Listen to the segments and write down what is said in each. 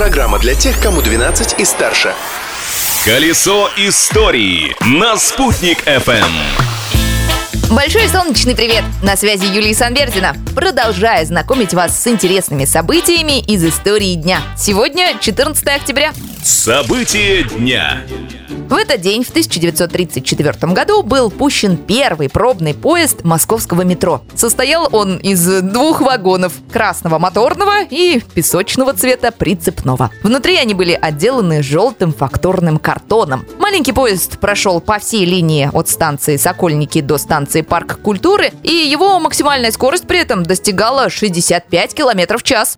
Программа для тех, кому 12 и старше. Колесо истории на «Спутник FM. Большой солнечный привет! На связи Юлия Санбердина. Продолжаю знакомить вас с интересными событиями из истории дня. Сегодня 14 октября. События дня. В этот день, в 1934 году, был пущен первый пробный поезд московского метро. Состоял он из двух вагонов – красного моторного и песочного цвета прицепного. Внутри они были отделаны желтым факторным картоном. Маленький поезд прошел по всей линии от станции Сокольники до станции Парк культуры, и его максимальная скорость при этом достигала 65 км в час.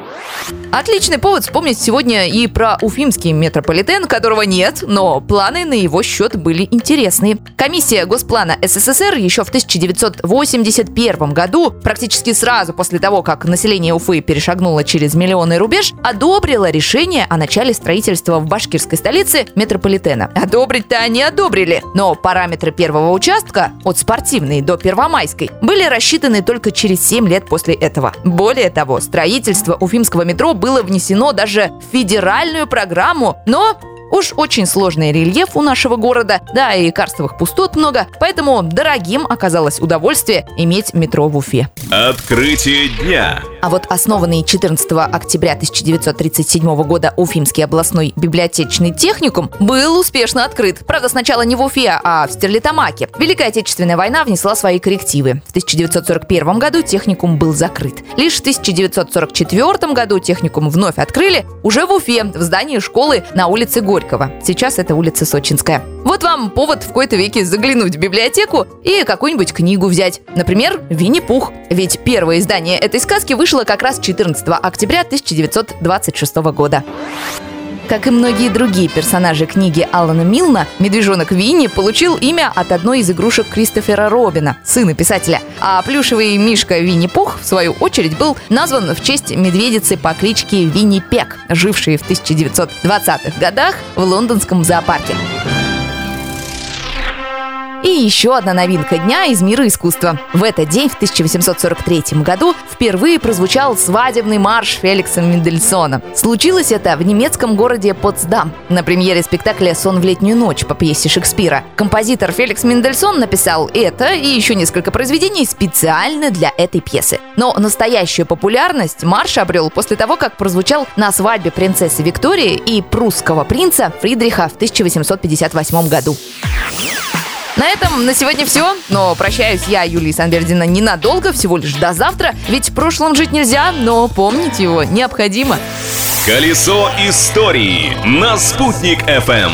Отличный повод вспомнить сегодня и про уфимский метрополитен, которого нет, но планы на его счет были интересные. Комиссия Госплана СССР еще в 1981 году, практически сразу после того, как население Уфы перешагнуло через миллионный рубеж, одобрила решение о начале строительства в башкирской столице метрополитена. Одобрить-то они одобрили, но параметры первого участка, от спортивной до первомайской, были рассчитаны только через 7 лет после этого. Более того, строительство уфимского метро было внесено даже в федеральную программу, но Уж очень сложный рельеф у нашего города, да и карстовых пустот много, поэтому дорогим оказалось удовольствие иметь метро в Уфе. Открытие дня. А вот основанный 14 октября 1937 года Уфимский областной библиотечный техникум был успешно открыт. Правда, сначала не в Уфе, а в Стерлитамаке. Великая Отечественная война внесла свои коррективы. В 1941 году техникум был закрыт. Лишь в 1944 году техникум вновь открыли уже в Уфе, в здании школы на улице Горького. Горького. Сейчас это улица Сочинская. Вот вам повод в какой-то веке заглянуть в библиотеку и какую-нибудь книгу взять. Например, «Винни-Пух». Ведь первое издание этой сказки вышло как раз 14 октября 1926 года. Как и многие другие персонажи книги Алана Милна, медвежонок Винни получил имя от одной из игрушек Кристофера Робина, сына писателя. А плюшевый мишка Винни-Пух, в свою очередь, был назван в честь медведицы по кличке Винни Пек, жившей в 1920-х годах в лондонском зоопарке. И еще одна новинка дня из мира искусства. В этот день, в 1843 году, впервые прозвучал свадебный марш Феликса Мендельсона. Случилось это в немецком городе Потсдам на премьере спектакля «Сон в летнюю ночь» по пьесе Шекспира. Композитор Феликс Мендельсон написал это и еще несколько произведений специально для этой пьесы. Но настоящую популярность марш обрел после того, как прозвучал на свадьбе принцессы Виктории и прусского принца Фридриха в 1858 году. На этом на сегодня все, но прощаюсь я, Юлия Санбердина, ненадолго, всего лишь до завтра, ведь в прошлом жить нельзя, но помнить его необходимо. Колесо истории на «Спутник FM.